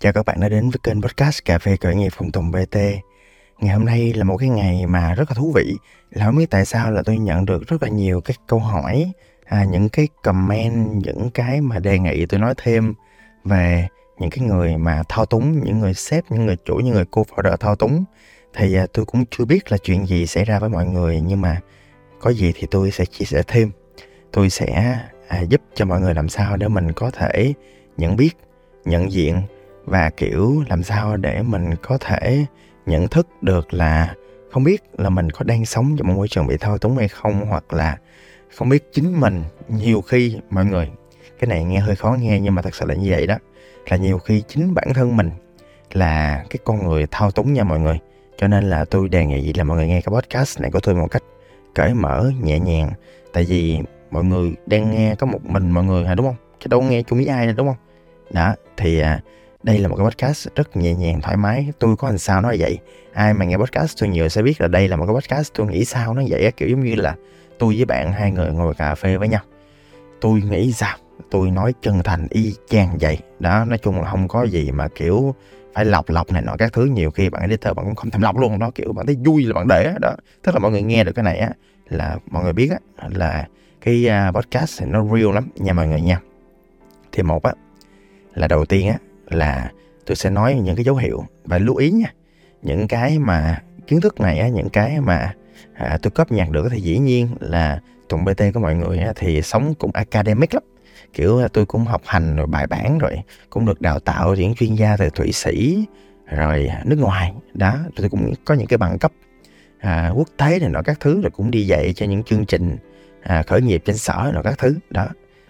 Chào các bạn đã đến với kênh podcast Cà phê khởi nghiệp Phong Tùng BT. Ngày hôm nay là một cái ngày mà rất là thú vị. Là không biết tại sao là tôi nhận được rất là nhiều cái câu hỏi, à, những cái comment, những cái mà đề nghị tôi nói thêm về những cái người mà thao túng, những người sếp, những người chủ, những người cô founder thao túng. Thì à, tôi cũng chưa biết là chuyện gì xảy ra với mọi người nhưng mà có gì thì tôi sẽ chia sẻ thêm. Tôi sẽ à, giúp cho mọi người làm sao để mình có thể nhận biết, nhận diện và, kiểu, làm sao để mình có thể nhận thức được là không biết là mình có đang sống trong một môi trường bị thao túng hay không, hoặc là không biết chính mình nhiều khi, mọi người, cái này nghe hơi khó nghe nhưng mà thật sự là như vậy đó, là nhiều khi chính bản thân mình là cái con người thao túng nha mọi người. Cho nên là tôi đề nghị là mọi người nghe cái podcast này của tôi một cách cởi mở, nhẹ nhàng. Tại vì mọi người đang nghe có một mình mọi người hả, đúng không? Chứ đâu nghe chung với ai đâu, đúng không? Đó, thì à, đây là một cái podcast rất nhẹ nhàng, thoải mái. Tôi có làm sao nói vậy? Ai mà nghe podcast tôi nhiều sẽ biết là đây là một cái podcast. Tôi nghĩ sao nó vậy kiểu giống như là tôi với bạn hai người ngồi cà phê với nhau. Tôi nghĩ sao? Tôi nói chân thành, y chang vậy. Đó, nói chung là không có gì mà kiểu phải lọc lọc này nọ các thứ. Nhiều khi bạn editor bạn cũng không thèm lọc luôn. Đó kiểu bạn thấy vui là bạn để đó, tức là mọi người nghe được cái này á, là mọi người biết á, là cái à, podcast podcast nó real lắm. Nha mọi người nha. Thì một á, là đầu tiên á là tôi sẽ nói những cái dấu hiệu. Và lưu ý nha những cái mà kiến thức này những cái mà à, tôi cấp nhặt được thì dĩ nhiên là tụng bt của mọi người thì sống cũng academic lắm. Kiểu tôi cũng học hành rồi bài bản rồi cũng được đào tạo những chuyên gia từ thụy sĩ rồi nước ngoài. Đó tôi cũng có những cái bằng cấp à, quốc tế này nọ các thứ rồi cũng đi dạy cho những chương trình à, khởi nghiệp trên sở rồi các thứ. Đó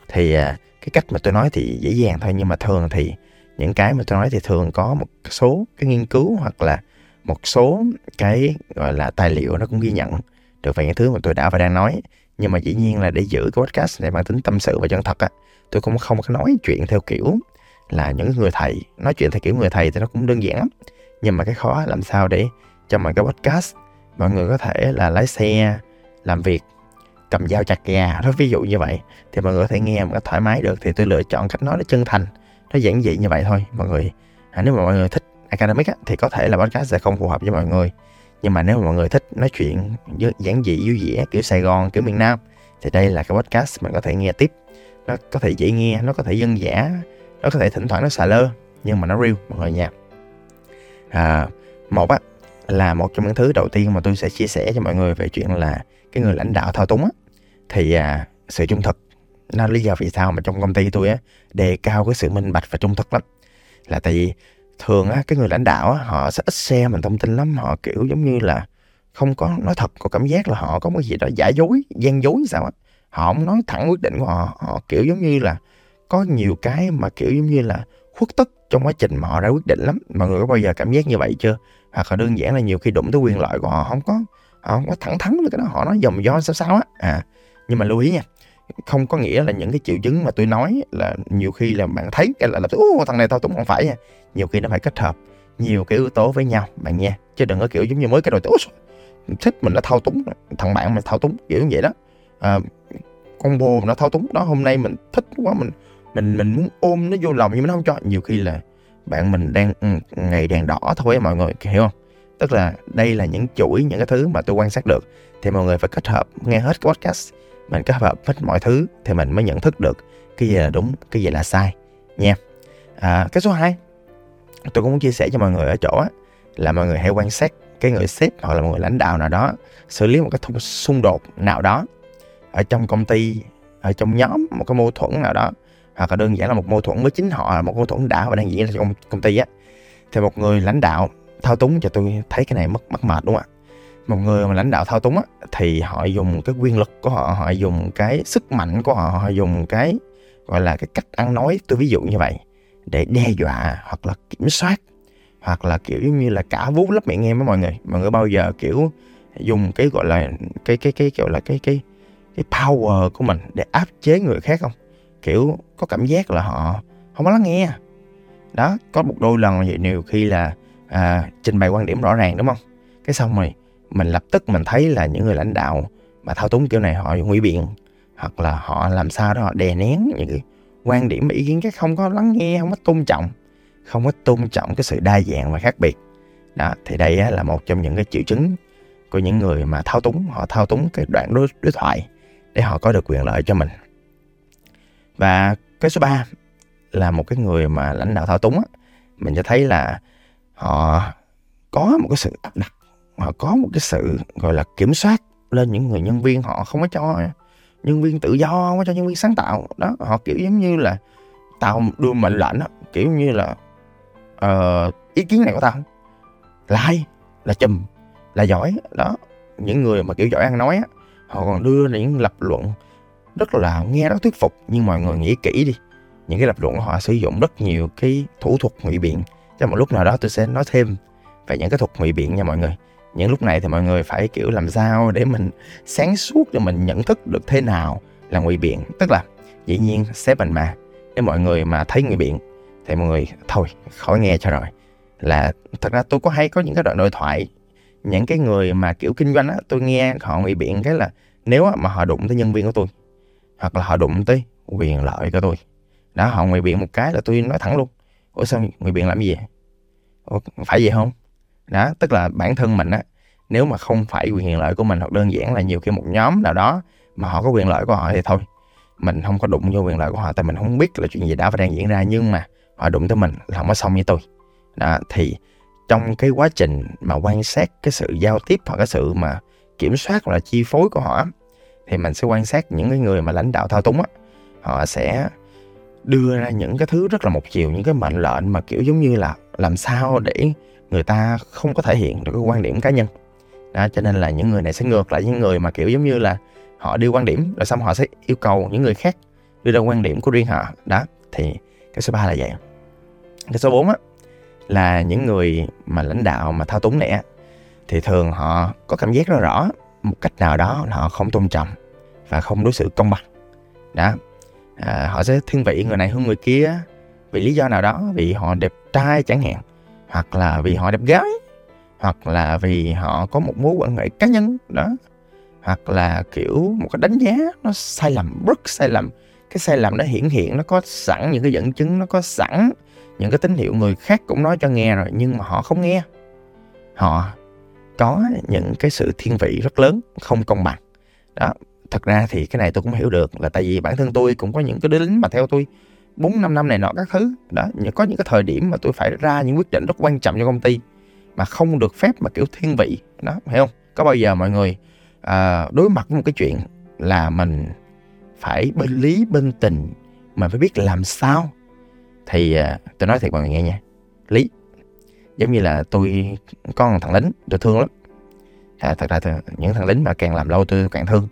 thì à, cái cách mà tôi nói thì dễ dàng thôi nhưng mà thường thì những cái mà tôi nói thì thường có một số cái nghiên cứu hoặc là một số cái, gọi là, tài liệu nó cũng ghi nhận được về những thứ mà tôi đã và đang nói. Nhưng mà dĩ nhiên là để giữ cái podcast này mang tính tâm sự và chân thật á, tôi cũng không có nói chuyện theo kiểu là những người thầy. Nói chuyện theo kiểu người thầy thì nó cũng đơn giản lắm. Nhưng mà cái khó làm sao để cho mọi cái podcast, mọi người có thể là lái xe, làm việc, cầm dao chặt gà, đó, ví dụ như vậy. Thì mọi người có thể nghe một cách thoải mái được thì tôi lựa chọn cách nói nó chân thành nó giản dị như vậy thôi mọi người. À, nếu mà mọi người thích academic á, thì có thể là podcast sẽ không phù hợp với mọi người. Nhưng mà nếu mà mọi người thích nói chuyện giản dị vui vẻ kiểu Sài Gòn kiểu miền Nam thì đây là cái podcast mình có thể nghe tiếp. Nó có thể dễ nghe nó có thể dân dã nó có thể thỉnh thoảng nó xà lơ nhưng mà nó real mọi người nha. À, một á là một trong những thứ đầu tiên mà tôi sẽ chia sẻ cho mọi người về chuyện là cái người lãnh đạo thao túng á thì à, sự trung thực nó lý do vì sao mà trong công ty tôi á, đề cao cái sự minh bạch và trung thực lắm. Là tại vì thường á, cái người lãnh đạo á, họ sẽ ít xe mình thông tin lắm. Họ kiểu giống như là không có nói thật, có cảm giác là họ có cái gì đó giả dối, gian dối sao á. Họ không nói thẳng quyết định của họ. Họ kiểu giống như là có nhiều cái mà kiểu giống như là khuất tất trong quá trình mà họ ra quyết định lắm. Mọi người có bao giờ cảm giác như vậy chưa? Hoặc là đơn giản là nhiều khi đụng tới quyền lợi của họ, không có, họ không có thẳng thắn với cái đó. Họ nói dòng do sao sao á. À nhưng mà lưu ý nha không có nghĩa là những cái triệu chứng mà tôi nói là nhiều khi là bạn thấy cái là là ô thằng này thao túng không phải nha. Nhiều khi nó phải kết hợp nhiều cái yếu tố với nhau bạn nha chứ đừng có kiểu giống như mới cái đầu tối thích mình nó thao túng thằng bạn mình thao túng kiểu như vậy đó. À, con bồ nó thao túng đó hôm nay mình thích quá mình mình mình muốn ôm nó vô lòng nhưng mà nó không cho. Nhiều khi là bạn mình đang ừ, ngày đèn đỏ thôi mọi người hiểu không? Tức là đây là những chuỗi những cái thứ mà tôi quan sát được. Thì mọi người phải kết hợp nghe hết cái podcast mình kết hợp hết mọi thứ thì mình mới nhận thức được cái gì là đúng cái gì là sai nha. À, cái số 2 tôi cũng muốn chia sẻ cho mọi người ở chỗ á, là mọi người hãy quan sát cái người sếp hoặc là một người lãnh đạo nào đó xử lý một cái xung đột nào đó ở trong công ty ở trong nhóm một cái mâu thuẫn nào đó hoặc là đơn giản là một mâu thuẫn với chính họ là một mâu thuẫn đã và đang diễn ra trong công ty á. Thì một người lãnh đạo thao túng cho tôi thấy cái này mất mất mệt đúng không ạ một người mà lãnh đạo thao túng á, thì họ dùng cái quyền lực của họ họ dùng cái sức mạnh của họ họ dùng cái gọi là cái cách ăn nói. Tôi ví dụ như vậy để đe dọa hoặc là kiểm soát hoặc là kiểu như là cả vú lấp miệng em với mọi người. Mọi người bao giờ kiểu dùng cái gọi là cái cái cái gọi là cái cái cái power của mình để áp chế người khác không? Kiểu có cảm giác là họ không có lắng nghe. Đó có một đôi lần vậy nhiều khi là à, trình bày quan điểm rõ ràng đúng không? Cái xong rồi mình lập tức mình thấy là những người lãnh đạo mà thao túng kiểu này họ nguy biện hoặc là họ làm sao đó họ đè nén những cái quan điểm ý kiến cái không có lắng nghe không có tôn trọng không có tôn trọng cái sự đa dạng và khác biệt. Đó thì đây là một trong những cái triệu chứng của những người mà thao túng họ thao túng cái đoạn đối, đối thoại để họ có được quyền lợi cho mình. Và cái số 3 là một cái người mà lãnh đạo thao túng á, mình sẽ thấy là họ có một cái sự áp đặt họ có một cái sự gọi là kiểm soát lên những người nhân viên họ không có cho nhân viên tự do không có cho nhân viên sáng tạo. Đó họ kiểu giống như là tao đưa mệnh lệnh đó, kiểu như là uh, ý kiến này của tao là hay là chùm là giỏi. Đó những người mà kiểu giỏi ăn nói á họ còn đưa những lập luận rất là nghe rất thuyết phục. Nhưng mọi người nghĩ kỹ đi những cái lập luận của họ sử dụng rất nhiều cái thủ thuật ngụy biện. Cho một lúc nào đó tôi sẽ nói thêm về những cái thuật ngụy biện nha mọi người những lúc này thì mọi người phải kiểu làm sao để mình sáng suốt để mình nhận thức được thế nào là ngụy biện. Tức là dĩ nhiên sếp mình mà. Nếu mọi người mà thấy ngụy biện thì mọi người thôi khỏi nghe cho rồi. Là thật ra tôi có hay có những cái đoạn đối thoại. Những cái người mà kiểu kinh doanh á tôi nghe họ ngụy biện cái là nếu mà họ đụng tới nhân viên của tôi hoặc là họ đụng tới quyền lợi của tôi đó họ ngụy biện một cái là tôi nói thẳng luôn ủa sao ngụy biện làm gì vậy? Ủa, phải vậy không? Đó, tức là bản thân mình á, nếu mà không phải quyền lợi của mình hoặc đơn giản là nhiều khi một nhóm nào đó mà họ có quyền lợi của họ thì thôi, mình không có đụng vô quyền lợi của họ, tại mình không biết là chuyện gì đã và đang diễn ra, nhưng mà họ đụng tới mình là không có xong với tôi. Đó, thì trong cái quá trình mà quan sát cái sự giao tiếp hoặc cái sự mà kiểm soát hoặc là chi phối của họ thì mình sẽ quan sát những cái người mà lãnh đạo thao túng á, họ sẽ đưa ra những cái thứ rất là một chiều, những cái mệnh lệnh mà kiểu giống như là làm sao để người ta không có thể hiện được cái quan điểm cá nhân. Đó cho nên là những người này sẽ ngược lại những người mà kiểu giống như là họ đưa quan điểm rồi xong họ sẽ yêu cầu những người khác đưa ra quan điểm của riêng họ. Đó thì cái số 3 là vậy. Cái số 4 á là những người mà lãnh đạo mà thao túng này á thì thường họ có cảm giác rất rõ một cách nào đó họ không tôn trọng và không đối xử công bằng. Đó à, họ sẽ thiên vị người này hơn người kia vì lý do nào đó vì họ đẹp trai chẳng hạn hoặc là vì họ đẹp gái, hoặc là vì họ có một mối quan hệ cá nhân, đó. Hoặc là, kiểu, một cái đánh giá nó sai lầm, rất sai lầm. Cái sai lầm nó hiển hiện, nó có sẵn những cái dẫn chứng, nó có sẵn những cái tín hiệu người khác cũng nói cho nghe rồi, nhưng mà họ không nghe. Họ có những cái sự thiên vị rất lớn, không công bằng. Đó, thật ra thì cái này tôi cũng hiểu được là tại vì bản thân tôi cũng có những cái đứa lính mà theo tôi bốn năm năm này nọ các thứ. Đó có những cái thời điểm mà tôi phải ra những quyết định rất quan trọng cho công ty mà không được phép mà kiểu thiên vị. Đó hiểu không? Có bao giờ mọi người à, đối mặt với một cái chuyện là mình phải bên lý bên tình mà phải biết làm sao? Thì à, tôi nói thiệt mọi người nghe nha. Lý giống như là tôi có một thằng lính tôi thương lắm. À, thật ra thì những thằng lính mà càng làm lâu tôi càng thương.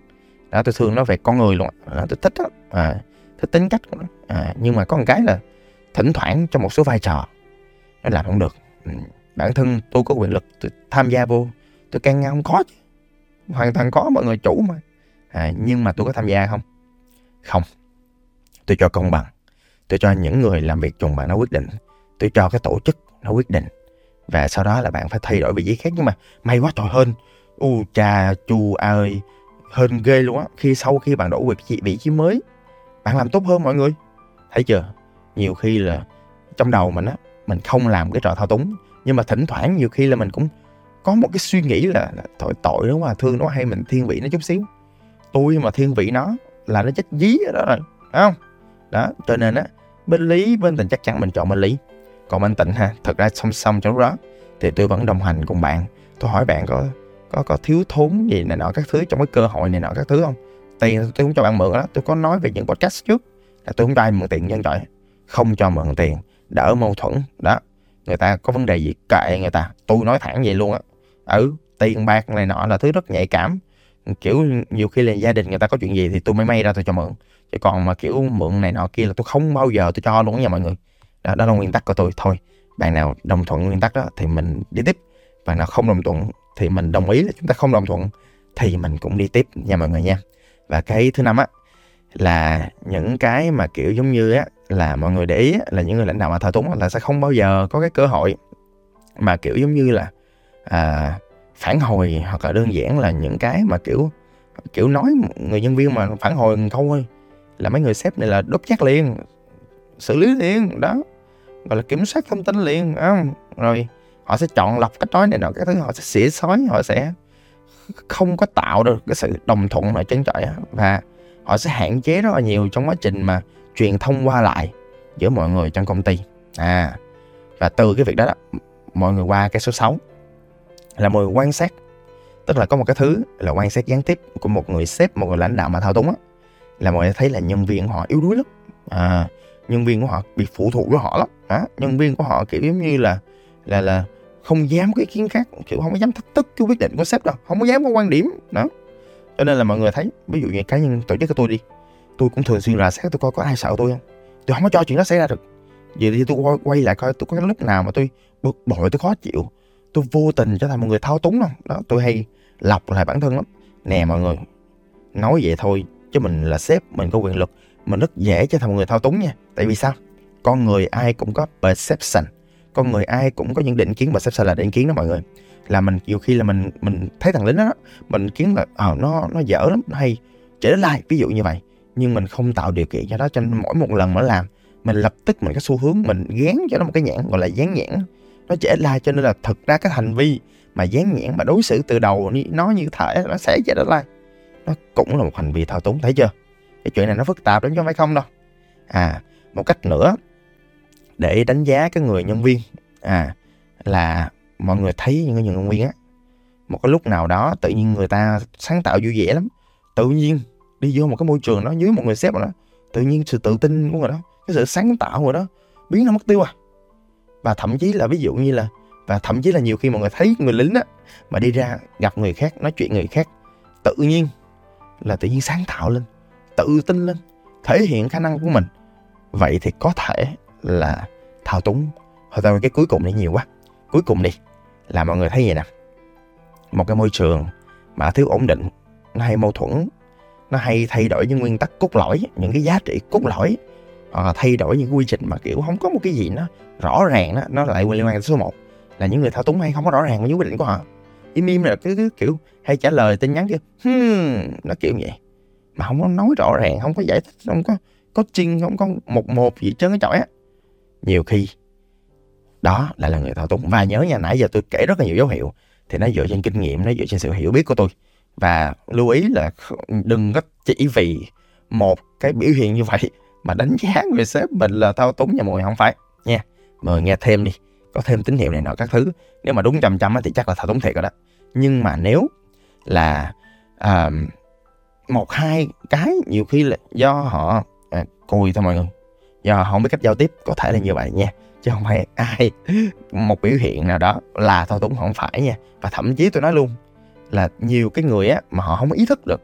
Đó tôi thương nó về con người luôn. Đó tôi thích đó à, thích tính cách của nó. À, nhưng mà có một cái là thỉnh thoảng trong một số vai trò nó làm không được. Ừ, bản thân tôi có quyền lực tôi tham gia vô tôi can ngăn không có chứ. Hoàn toàn có mọi người chủ mà. À, nhưng mà tôi có tham gia không? Không. Tôi cho công bằng. Tôi cho những người làm việc trùng bạn nó quyết định. Tôi cho cái tổ chức nó quyết định. Và sau đó là bạn phải thay đổi vị trí khác. Nhưng mà may quá trời hơn u cha chu ơi hơn ghê luôn á. Khi sau khi bạn đổi vị trí, vị trí mới bạn làm tốt hơn mọi người. Thấy chưa? Nhiều khi là trong đầu mình á mình không làm cái trò thao túng nhưng mà thỉnh thoảng nhiều khi là mình cũng có một cái suy nghĩ là, là tội tội đúng mà thương nó hay mình thiên vị nó chút xíu. Tôi mà thiên vị nó là nó chết dí ở đó rồi phải không? Đó cho nên á bên lý bên tình chắc chắn mình chọn bên lý. Còn bên tịnh ha thật ra song song trong đó thì tôi vẫn đồng hành cùng bạn. Tôi hỏi bạn có có có thiếu thốn gì này nọ các thứ trong cái cơ hội này nọ các thứ không? Tiền tôi không cho bạn mượn đó. Tôi có nói về những podcast trước là tôi không cho ai mượn tiền nhân trời không cho mượn tiền đỡ mâu thuẫn đó. Người ta có vấn đề gì kệ người ta. Tôi nói thẳng vậy luôn á. Ừ tiền bạc này nọ là thứ rất nhạy cảm. Kiểu nhiều khi là gia đình người ta có chuyện gì thì tôi mới may ra tôi cho mượn. Chứ còn mà kiểu mượn này nọ kia là tôi không bao giờ tôi cho luôn nha mọi người. Đó, đó là nguyên tắc của tôi. Thôi bạn nào đồng thuận nguyên tắc đó thì mình đi tiếp. Bạn nào không đồng thuận thì mình đồng ý là chúng ta không đồng thuận thì mình cũng đi tiếp nha mọi người nha và cái thứ năm á là những cái mà kiểu giống như á là mọi người để ý á, là những người lãnh đạo mà thờ túng là sẽ không bao giờ có cái cơ hội mà kiểu giống như là à, phản hồi hoặc là đơn giản là những cái mà kiểu kiểu nói người nhân viên mà phản hồi câu thôi là mấy người sếp này là đốt chắc liền xử lý liền đó gọi là kiểm soát thông tin liền không? rồi họ sẽ chọn lọc cách nói này nọ các thứ họ sẽ xỉa xói họ sẽ không có tạo được cái sự đồng thuận ở trên trời và họ sẽ hạn chế rất là nhiều trong quá trình mà truyền thông qua lại giữa mọi người trong công ty. À và từ cái việc đó, đó mọi người qua cái số 6 là mọi người quan sát. Tức là có một cái thứ là quan sát gián tiếp của một người sếp một người lãnh đạo mà thao túng á. Là mọi người thấy là nhân viên của họ yếu đuối lắm. À nhân viên của họ bị phụ thuộc với họ lắm. À, nhân viên của họ kiểu giống như là là là không dám có ý kiến khác kiểu không có dám thách thức cái quyết định của sếp đâu không có dám có quan điểm đó. Cho nên là mọi người thấy ví dụ như cá nhân tổ chức của tôi đi tôi cũng thường xuyên rà xét tôi coi có ai sợ tôi không. Tôi không có cho chuyện đó xảy ra được. Vậy thì tôi quay, quay lại coi tôi có lúc nào mà tôi bực bội tôi khó chịu tôi vô tình trở thành một người thao túng không? Đó tôi hay lọc lại bản thân lắm. Nè mọi người nói vậy thôi chứ mình là sếp mình có quyền lực mình rất dễ trở thành một người thao túng nha. Tại vì sao? Con người ai cũng có perception con người ai cũng có những định kiến perception là định kiến đó mọi người. Là mình nhiều khi là mình mình thấy thằng lính đó mình kiến là ờ à, nó nó dở lắm nó hay trễ đến like ví dụ như vậy. Nhưng mình không tạo điều kiện cho nó cho nên mỗi một lần mà làm mình lập tức mình có xu hướng mình gán cho nó một cái nhãn gọi là dán nhãn. Nó trễ like cho nên là thực ra cái hành vi mà dán nhãn mà đối xử từ đầu nó như thể nó sẽ trễ like nó cũng là một hành vi thao túng thấy chưa? Cái chuyện này nó phức tạp lắm chứ không phải không đâu. À một cách nữa để đánh giá cái người nhân viên. À là mọi người thấy những người nhân viên á một cái lúc nào đó tự nhiên người ta sáng tạo vui vẻ lắm. Tự nhiên đi vô một cái môi trường đó dưới một người sếp đó tự nhiên sự tự tin của người đó cái sự sáng tạo của đó biến nó mất tiêu à. Và thậm chí là ví dụ như là và thậm chí là nhiều khi mọi người thấy người lính á mà đi ra gặp người khác nói chuyện người khác tự nhiên là tự nhiên sáng tạo lên tự tin lên thể hiện khả năng của mình. Vậy thì có thể là thao túng. Hồi tao cái cuối cùng này nhiều quá. Cuối cùng đi là mọi người thấy vậy nè. Một cái môi trường mà thiếu ổn định nó hay mâu thuẫn nó hay thay đổi những nguyên tắc cốt lõi những cái giá trị cốt lõi hoặc là thay đổi những quy trình mà kiểu không có một cái gì nó rõ ràng đó nó lại liên quan tới số 1 là những người thao túng hay không có rõ ràng với quyết định của họ. Im im là cứ, cứ kiểu hay trả lời tin nhắn kia hmm, nó kiểu vậy. Mà không có nói rõ ràng không có giải thích không có có chinh không có một một gì trơn cái chọi á nhiều khi đó lại là người thao túng. Và nhớ nha nãy giờ tôi kể rất là nhiều dấu hiệu thì nó dựa trên kinh nghiệm nó dựa trên sự hiểu biết của tôi. Và lưu ý là đừng có chỉ vì một cái biểu hiện như vậy mà đánh giá người sếp mình là thao túng nha mọi người không phải. Nha mời nghe thêm đi. Có thêm tín hiệu này nọ các thứ. Nếu mà đúng trăm trăm thì chắc là thao túng thiệt rồi đó. Nhưng mà nếu là uh, một hai cái nhiều khi là do họ à, cùi thôi mọi người do không biết cách giao tiếp có thể là như vậy nha. Chứ không phải ai một biểu hiện nào đó là thao túng không phải nha. Và thậm chí tôi nói luôn là nhiều cái người á mà họ không ý thức được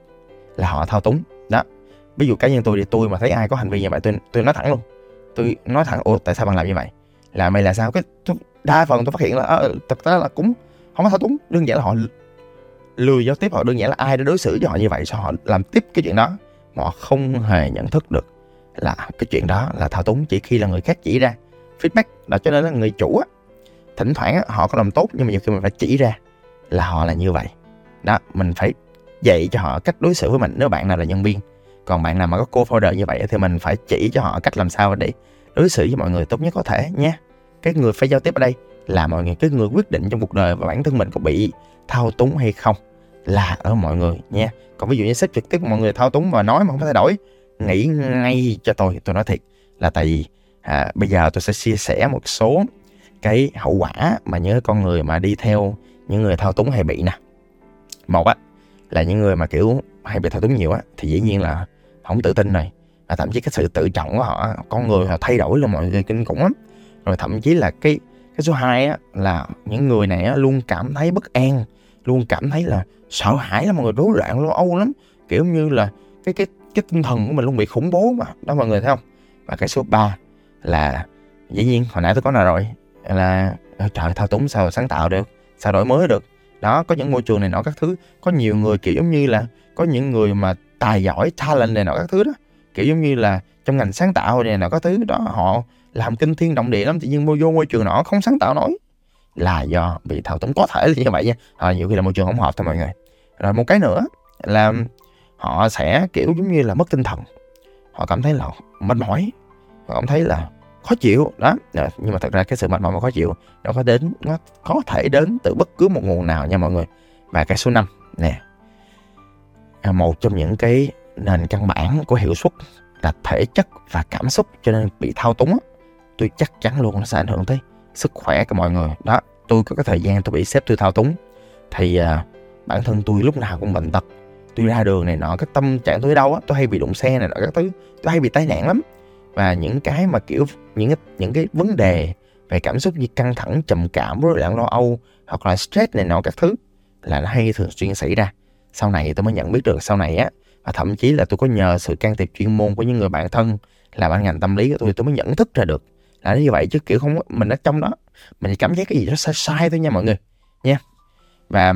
là họ thao túng. Đó. Ví dụ cá nhân tôi thì tôi mà thấy ai có hành vi như vậy tôi tôi nói thẳng luôn. Tôi nói thẳng ồ tại sao bạn làm như vậy? Là mày là sao? Cái đa phần tôi phát hiện là à, thực tế là cũng không có thao túng đơn giản là họ lười giao tiếp họ đơn giản là ai đã đối xử với họ như vậy sao họ làm tiếp cái chuyện đó mà họ không hề nhận thức được là cái chuyện đó là thao túng chỉ khi là người khác chỉ ra. Feedback là cho nên là người chủ á thỉnh thoảng á, họ có làm tốt nhưng mà nhiều khi mình phải chỉ ra là họ là như vậy. Đó mình phải dạy cho họ cách đối xử với mình. Nếu bạn nào là nhân viên còn bạn nào mà có cô folder như vậy thì mình phải chỉ cho họ cách làm sao để đối xử với mọi người tốt nhất có thể nhé. Cái người phải giao tiếp ở đây là mọi người cái người quyết định trong cuộc đời và bản thân mình có bị thao túng hay không là ở mọi người nha còn ví dụ như sếp trực tiếp mọi người thao túng và nói mà không thay đổi Ừ. nghĩ ngay cho tôi tôi nói thiệt là tại vì à, bây giờ tôi sẽ chia sẻ một số cái hậu quả mà những con người mà đi theo những người thao túng hay bị nè. Một á là những người mà kiểu hay bị thao túng nhiều á thì dĩ nhiên là không tự tin này và thậm chí cái sự tự trọng của họ con người họ thay đổi là mọi người kinh khủng lắm. Rồi thậm chí là cái cái số 2 á là những người này á, luôn cảm thấy bất an luôn cảm thấy là sợ hãi lắm mọi người rối loạn lo âu lắm. Kiểu như là cái cái cái tinh thần của mình luôn bị khủng bố mà. Đó mọi người thấy không? Và cái số 3 là dĩ nhiên hồi nãy tôi có nói rồi là ờ, trời thao túng sao sáng tạo được sao đổi mới được. Đó có những môi trường này nọ các thứ có nhiều người kiểu giống như là có những người mà tài giỏi talent này nọ các thứ đó. Kiểu giống như là trong ngành sáng tạo này nọ các thứ đó họ làm kinh thiên động địa lắm tự nhiên vô môi trường nọ không sáng tạo nổi. Là do bị thao túng có thể là như vậy nha. À, nhiều khi là môi trường không hợp thôi mọi người. Rồi một cái nữa là họ sẽ kiểu giống như là mất tinh thần. Họ cảm thấy là mệt mỏi. Họ cảm thấy là khó chịu. Đó à, nhưng mà thật ra cái sự mệt mỏi và khó chịu nó có đến nó có thể đến từ bất cứ một nguồn nào nha mọi người. Và cái số 5 nè à, một trong những cái nền căn bản của hiệu suất là thể chất và cảm xúc cho nên bị thao túng tôi chắc chắn luôn nó sẽ ảnh hưởng tới sức khỏe của mọi người. Đó tôi có cái thời gian tôi bị sếp tôi thao túng. Thì à, bản thân tôi lúc nào cũng bệnh tật tôi ra đường này nọ cái tâm trạng tôi đâu á tôi hay bị đụng xe này nọ các thứ. Tôi hay bị tai nạn lắm. Và những cái mà kiểu những cái, những cái vấn đề về cảm xúc như căng thẳng trầm cảm rối loạn lo âu hoặc là stress này nọ các thứ là nó hay thường xuyên xảy ra. Sau này tôi mới nhận biết được sau này á và thậm chí là tôi có nhờ sự can thiệp chuyên môn của những người bạn thân là ban ngành tâm lý của tôi tôi mới nhận thức ra được là như vậy chứ kiểu không mình ở trong đó mình cảm giác cái gì đó sai sai thôi nha mọi người nha. Và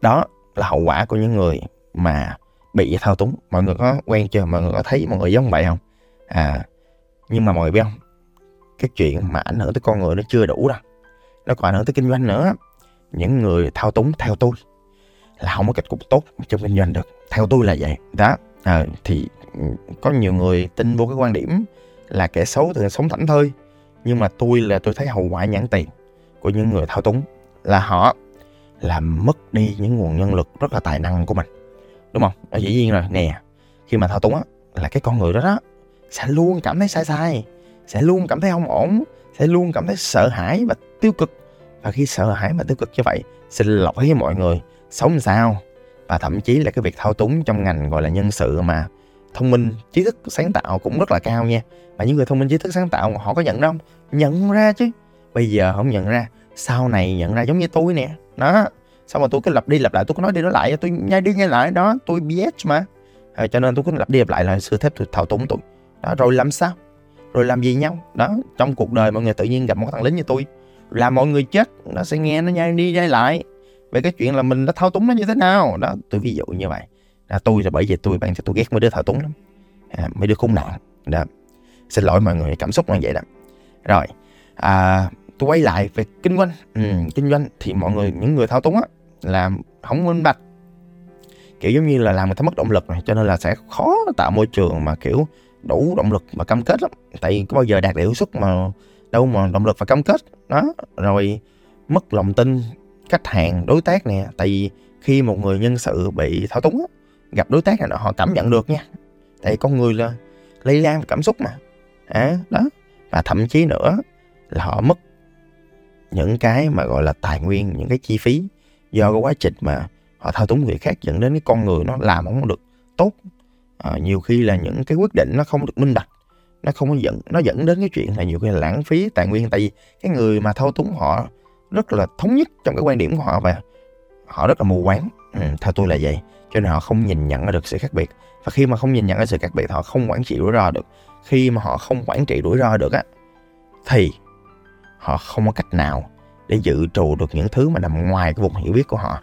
đó là hậu quả của những người mà bị thao túng. Mọi người có quen chưa? Mọi người có thấy mọi người giống vậy không? À nhưng mà mọi người biết không? Cái chuyện mà ảnh hưởng tới con người nó chưa đủ đâu. Nó còn ảnh hưởng tới kinh doanh nữa. Những người thao túng theo tôi là không có kết cục tốt trong kinh doanh được. Theo tôi là vậy. Đó. À, thì ừ, có nhiều người tin vô cái quan điểm là kẻ xấu thường sống thảnh thơi. Nhưng mà tôi là tôi thấy hậu quả nhãn tiền của những người thao túng là họ làm mất đi những nguồn nhân lực rất là tài năng của mình. Đúng không? Đó, dĩ nhiên rồi. Nè, khi mà thao túng á, là cái con người đó đó sẽ luôn cảm thấy sai sai, sẽ luôn cảm thấy không ổn, sẽ luôn cảm thấy sợ hãi và tiêu cực. Và khi sợ hãi và tiêu cực như vậy, xin lỗi với mọi người, sống sao? Và thậm chí là cái việc thao túng trong ngành gọi là nhân sự mà thông minh, trí thức sáng tạo cũng rất là cao nha. Và những người thông minh, trí thức sáng tạo họ có nhận không? nhận ra chứ. Bây giờ không nhận ra, sau này nhận ra giống như tôi nè đó. Xong mà tôi cứ lặp đi lặp lại tôi cứ nói đi nói lại tôi nhai đi nhai lại đó tôi BS mà. À, cho nên tôi cứ lặp đi lặp lại là sự thép tôi thao túng tôi đó rồi làm sao? Rồi làm gì nhau? Đó trong cuộc đời mọi người tự nhiên gặp một thằng lính như tôi là mọi người chết nó sẽ nghe nó nhai đi nhai lại về cái chuyện là mình đã thao túng nó như thế nào. Đó tôi ví dụ như vậy. Là tôi là bởi vì tôi bạn tôi ghét mấy đứa thao túng lắm. À, mấy đứa khốn nạn. Đó. Xin lỗi mọi người cảm xúc như vậy đó. Rồi à, tôi quay lại về kinh doanh. Ừ, kinh doanh thì mọi người những người thao túng á làm không minh bạch. Kiểu giống như là làm người ta mất động lực này cho nên là sẽ khó tạo môi trường mà kiểu đủ động lực và cam kết lắm. Tại có bao giờ đạt được hiệu suất mà đâu mà động lực và cam kết. Đó rồi mất lòng tin khách hàng đối tác nè. Tại vì khi một người nhân sự bị thao túng gặp đối tác này họ cảm nhận được nha. Tại con người là lây lan cảm xúc mà. À, đó và thậm chí nữa là họ mất những cái mà gọi là tài nguyên những cái chi phí do cái quá trình mà họ thao túng người khác dẫn đến cái con người nó làm không được tốt. À, nhiều khi là những cái quyết định nó không được minh bạch nó không có dẫn nó dẫn đến cái chuyện là nhiều khi là lãng phí tài nguyên. Tại vì cái người mà thao túng họ rất là thống nhất trong cái quan điểm của họ và họ rất là mù quáng. Ừ, theo tôi là vậy. Cho nên họ không nhìn nhận được sự khác biệt. Và khi mà không nhìn nhận ra sự khác biệt họ không quản trị rủi ro được. Khi mà họ không quản trị rủi ro được á thì họ không có cách nào để dự trù được những thứ mà nằm ngoài cái vùng hiểu biết của họ.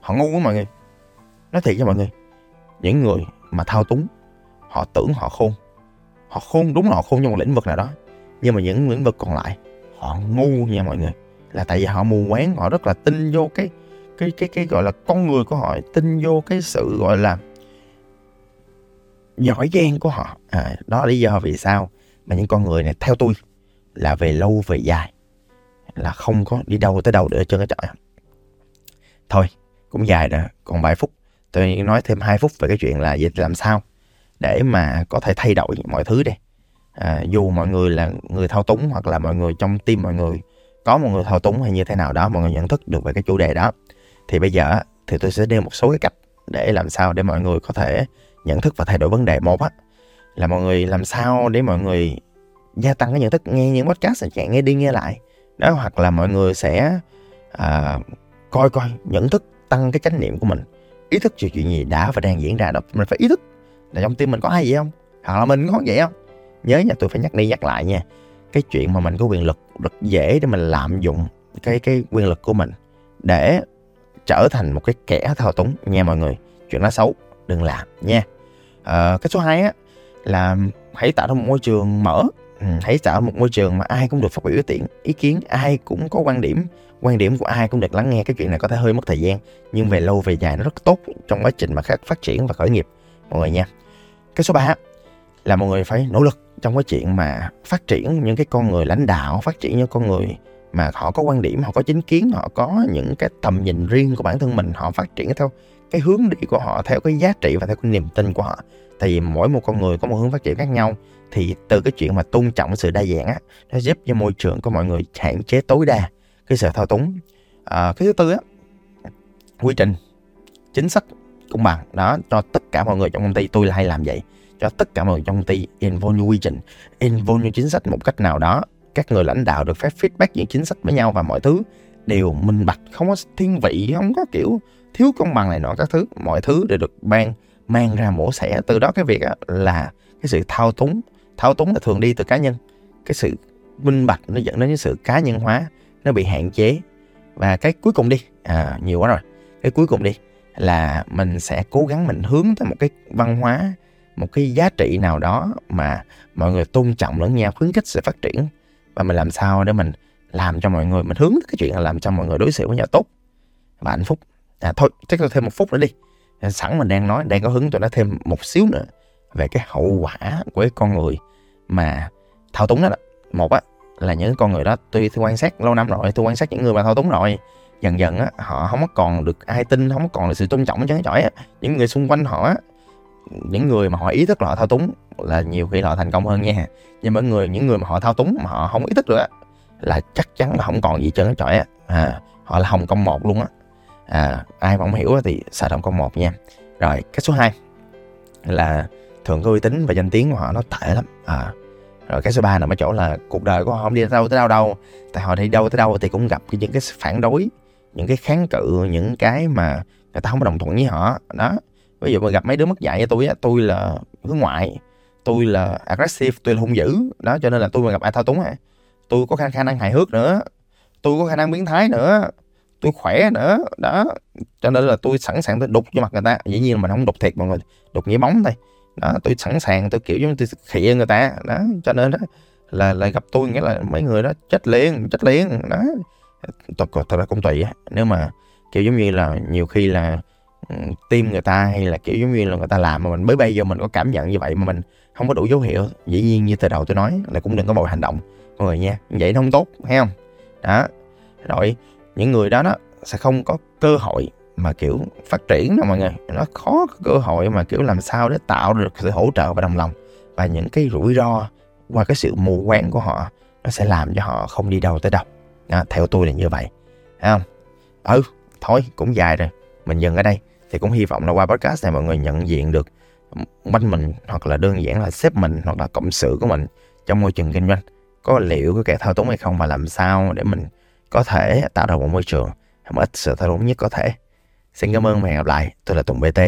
Họ ngu quá mọi người. Nói thiệt cho mọi người. Những người mà thao túng họ tưởng họ khôn. Họ khôn đúng là họ khôn trong một lĩnh vực nào đó. Nhưng mà những lĩnh vực còn lại họ ngu nha mọi người. Là tại vì họ mù quáng họ rất là tin vô cái cái cái cái gọi là con người của họ tin vô cái sự gọi là giỏi giang của họ. À, đó là lý do vì sao mà những con người này theo tôi là về lâu về dài là không có đi đâu tới đâu được cho cái trời thôi cũng dài rồi còn vài phút. Tôi nói thêm 2 phút về cái chuyện là dịch làm sao để mà có thể thay đổi mọi thứ đây. à, dù mọi người là người thao túng hoặc là mọi người trong tim mọi người có một người thao túng hay như thế nào đó mọi người nhận thức được về cái chủ đề đó thì bây giờ thì tôi sẽ nêu một số cái cách để làm sao để mọi người có thể nhận thức và thay đổi vấn đề. Một á là mọi người làm sao để mọi người gia tăng cái nhận thức nghe những podcast này nghe đi nghe lại. Đó hoặc là mọi người sẽ à, coi coi nhận thức tăng cái chánh niệm của mình. Ý thức về chuyện gì đã và đang diễn ra đó. Mình phải ý thức là trong tim mình có ai vậy không? Hoặc là mình có vậy không? Nhớ nha tôi phải nhắc đi nhắc lại nha. Cái chuyện mà mình có quyền lực rất dễ để mình lạm dụng cái cái quyền lực của mình để trở thành một cái kẻ thao túng. Nha mọi người chuyện đó xấu đừng làm nha. À, cái số 2 á là hãy tạo ra một môi trường mở Ừ, hãy tạo một môi trường mà ai cũng được phát biểu ý kiến ý kiến, ai cũng có quan điểm. Quan điểm của ai cũng được lắng nghe, cái chuyện này có thể hơi mất thời gian, nhưng về lâu, về dài nó rất tốt trong quá trình mà phát triển và khởi nghiệp. Mọi người nha. Cái số 3 là mọi người phải nỗ lực trong cái chuyện mà phát triển những cái con người lãnh đạo, phát triển những con người mà họ có quan điểm, họ có chính kiến, họ có những cái tầm nhìn riêng của bản thân mình, họ phát triển theo cái hướng đi của họ, theo cái giá trị và theo cái niềm tin của họ. Tại vì mỗi một con người có một hướng phát triển khác nhau thì từ cái chuyện mà tôn trọng sự đa dạng á nó giúp cho môi trường của mọi người hạn chế tối đa cái sự thao túng. À, cái thứ tư á quy trình chính sách công bằng. Đó cho tất cả mọi người trong công ty tôi là hay làm vậy cho tất cả mọi người trong công ty involve quy trình involve chính sách một cách nào đó. Các người lãnh đạo được phép feedback những chính sách với nhau và mọi thứ đều minh bạch không có thiên vị không có kiểu thiếu công bằng này nọ các thứ. Mọi thứ đều được ban mang ra mổ xẻ. Từ đó cái việc là cái sự thao túng thao túng là thường đi từ cá nhân. Cái sự minh bạch nó dẫn đến cái sự cá nhân hóa nó bị hạn chế. Và cái cuối cùng đi à, nhiều quá rồi. Cái cuối cùng đi là mình sẽ cố gắng mình hướng tới một cái văn hóa một cái giá trị nào đó mà mọi người tôn trọng lẫn nhau khuyến khích sự phát triển. Và mình làm sao để mình làm cho mọi người mình hướng tới cái chuyện là làm cho mọi người đối xử với nhau tốt và hạnh phúc. À thôi chắc là thêm một phút nữa đi. Sẵn mình đang nói đang có hứng tôi nó thêm một xíu nữa về cái hậu quả của cái con người mà thao túng đó, đó. một á là những con người đó tôi, tôi quan sát lâu năm rồi tôi quan sát những người mà thao túng rồi dần dần á họ không có còn được ai tin không còn được sự tôn trọng chán chỏi á. Những người xung quanh họ á những người mà họ ý thức là họ thao túng là nhiều khi họ thành công hơn nha. Nhưng mà người những người mà họ thao túng mà họ không ý thức được á là chắc chắn là không còn gì trơn trọi á. À, họ là hồng công một luôn á. À, ai mà không hiểu thì xài hồng công một nha. Rồi cái số 2 là thường có uy tín và danh tiếng của họ nó tệ lắm. À, rồi cái số 3 nằm ở chỗ là cuộc đời của họ không đi đâu tới đâu đâu. Tại họ đi đâu tới đâu thì cũng gặp những cái phản đối những cái kháng cự những cái mà người ta không đồng thuận với họ. Đó ví dụ mà gặp mấy đứa mất dạy với tôi á tôi là hướng ngoại tôi là aggressive tôi là hung dữ. Đó cho nên là tôi mà gặp ai thao túng á tôi có khả, khả năng hài hước nữa tôi có khả năng biến thái nữa tôi khỏe nữa. Đó cho nên là tôi sẵn sàng tôi đục cho mặt người ta. Dĩ nhiên là mình không đục thiệt mọi người đục nghĩa bóng thôi đó, tôi sẵn sàng, tôi, kiểu, giống tôi khịa người ta. Đó, cho nên đó, là lại gặp tôi nghĩa là mấy người đó chết liền chết liền. Đó, thật thật ra cũng tùy á. Nếu mà, kiểu, giống như là nhiều khi là ừ, tim người ta hay là, kiểu, giống như là người ta làm mà mình, mới bây giờ mình có cảm nhận như vậy mà mình không có đủ dấu hiệu, dĩ nhiên như từ đầu tôi nói là cũng đừng có bội hành động. Mọi người nha, vậy nó không tốt hay không? Đó, rồi, những người đó đó sẽ không có cơ hội mà kiểu phát triển đâu mọi người. Nó khó có cơ hội mà kiểu làm sao để tạo được sự hỗ trợ và đồng lòng. Và những cái rủi ro qua cái sự mù quáng của họ nó sẽ làm cho họ không đi đâu tới đâu. À, theo tôi là như vậy. Thấy không? Ừ thôi cũng dài rồi. Mình dừng ở đây. Thì cũng hy vọng là qua podcast này mọi người nhận diện được bánh mình hoặc là đơn giản là xếp mình hoặc là cộng sự của mình trong môi trường kinh doanh. Có liệu có kẻ thao túng hay không và làm sao để mình có thể tạo ra một môi trường mà ít sự thao túng nhất có thể? Xin cảm ơn và hẹn gặp lại. Tôi là Tùng BT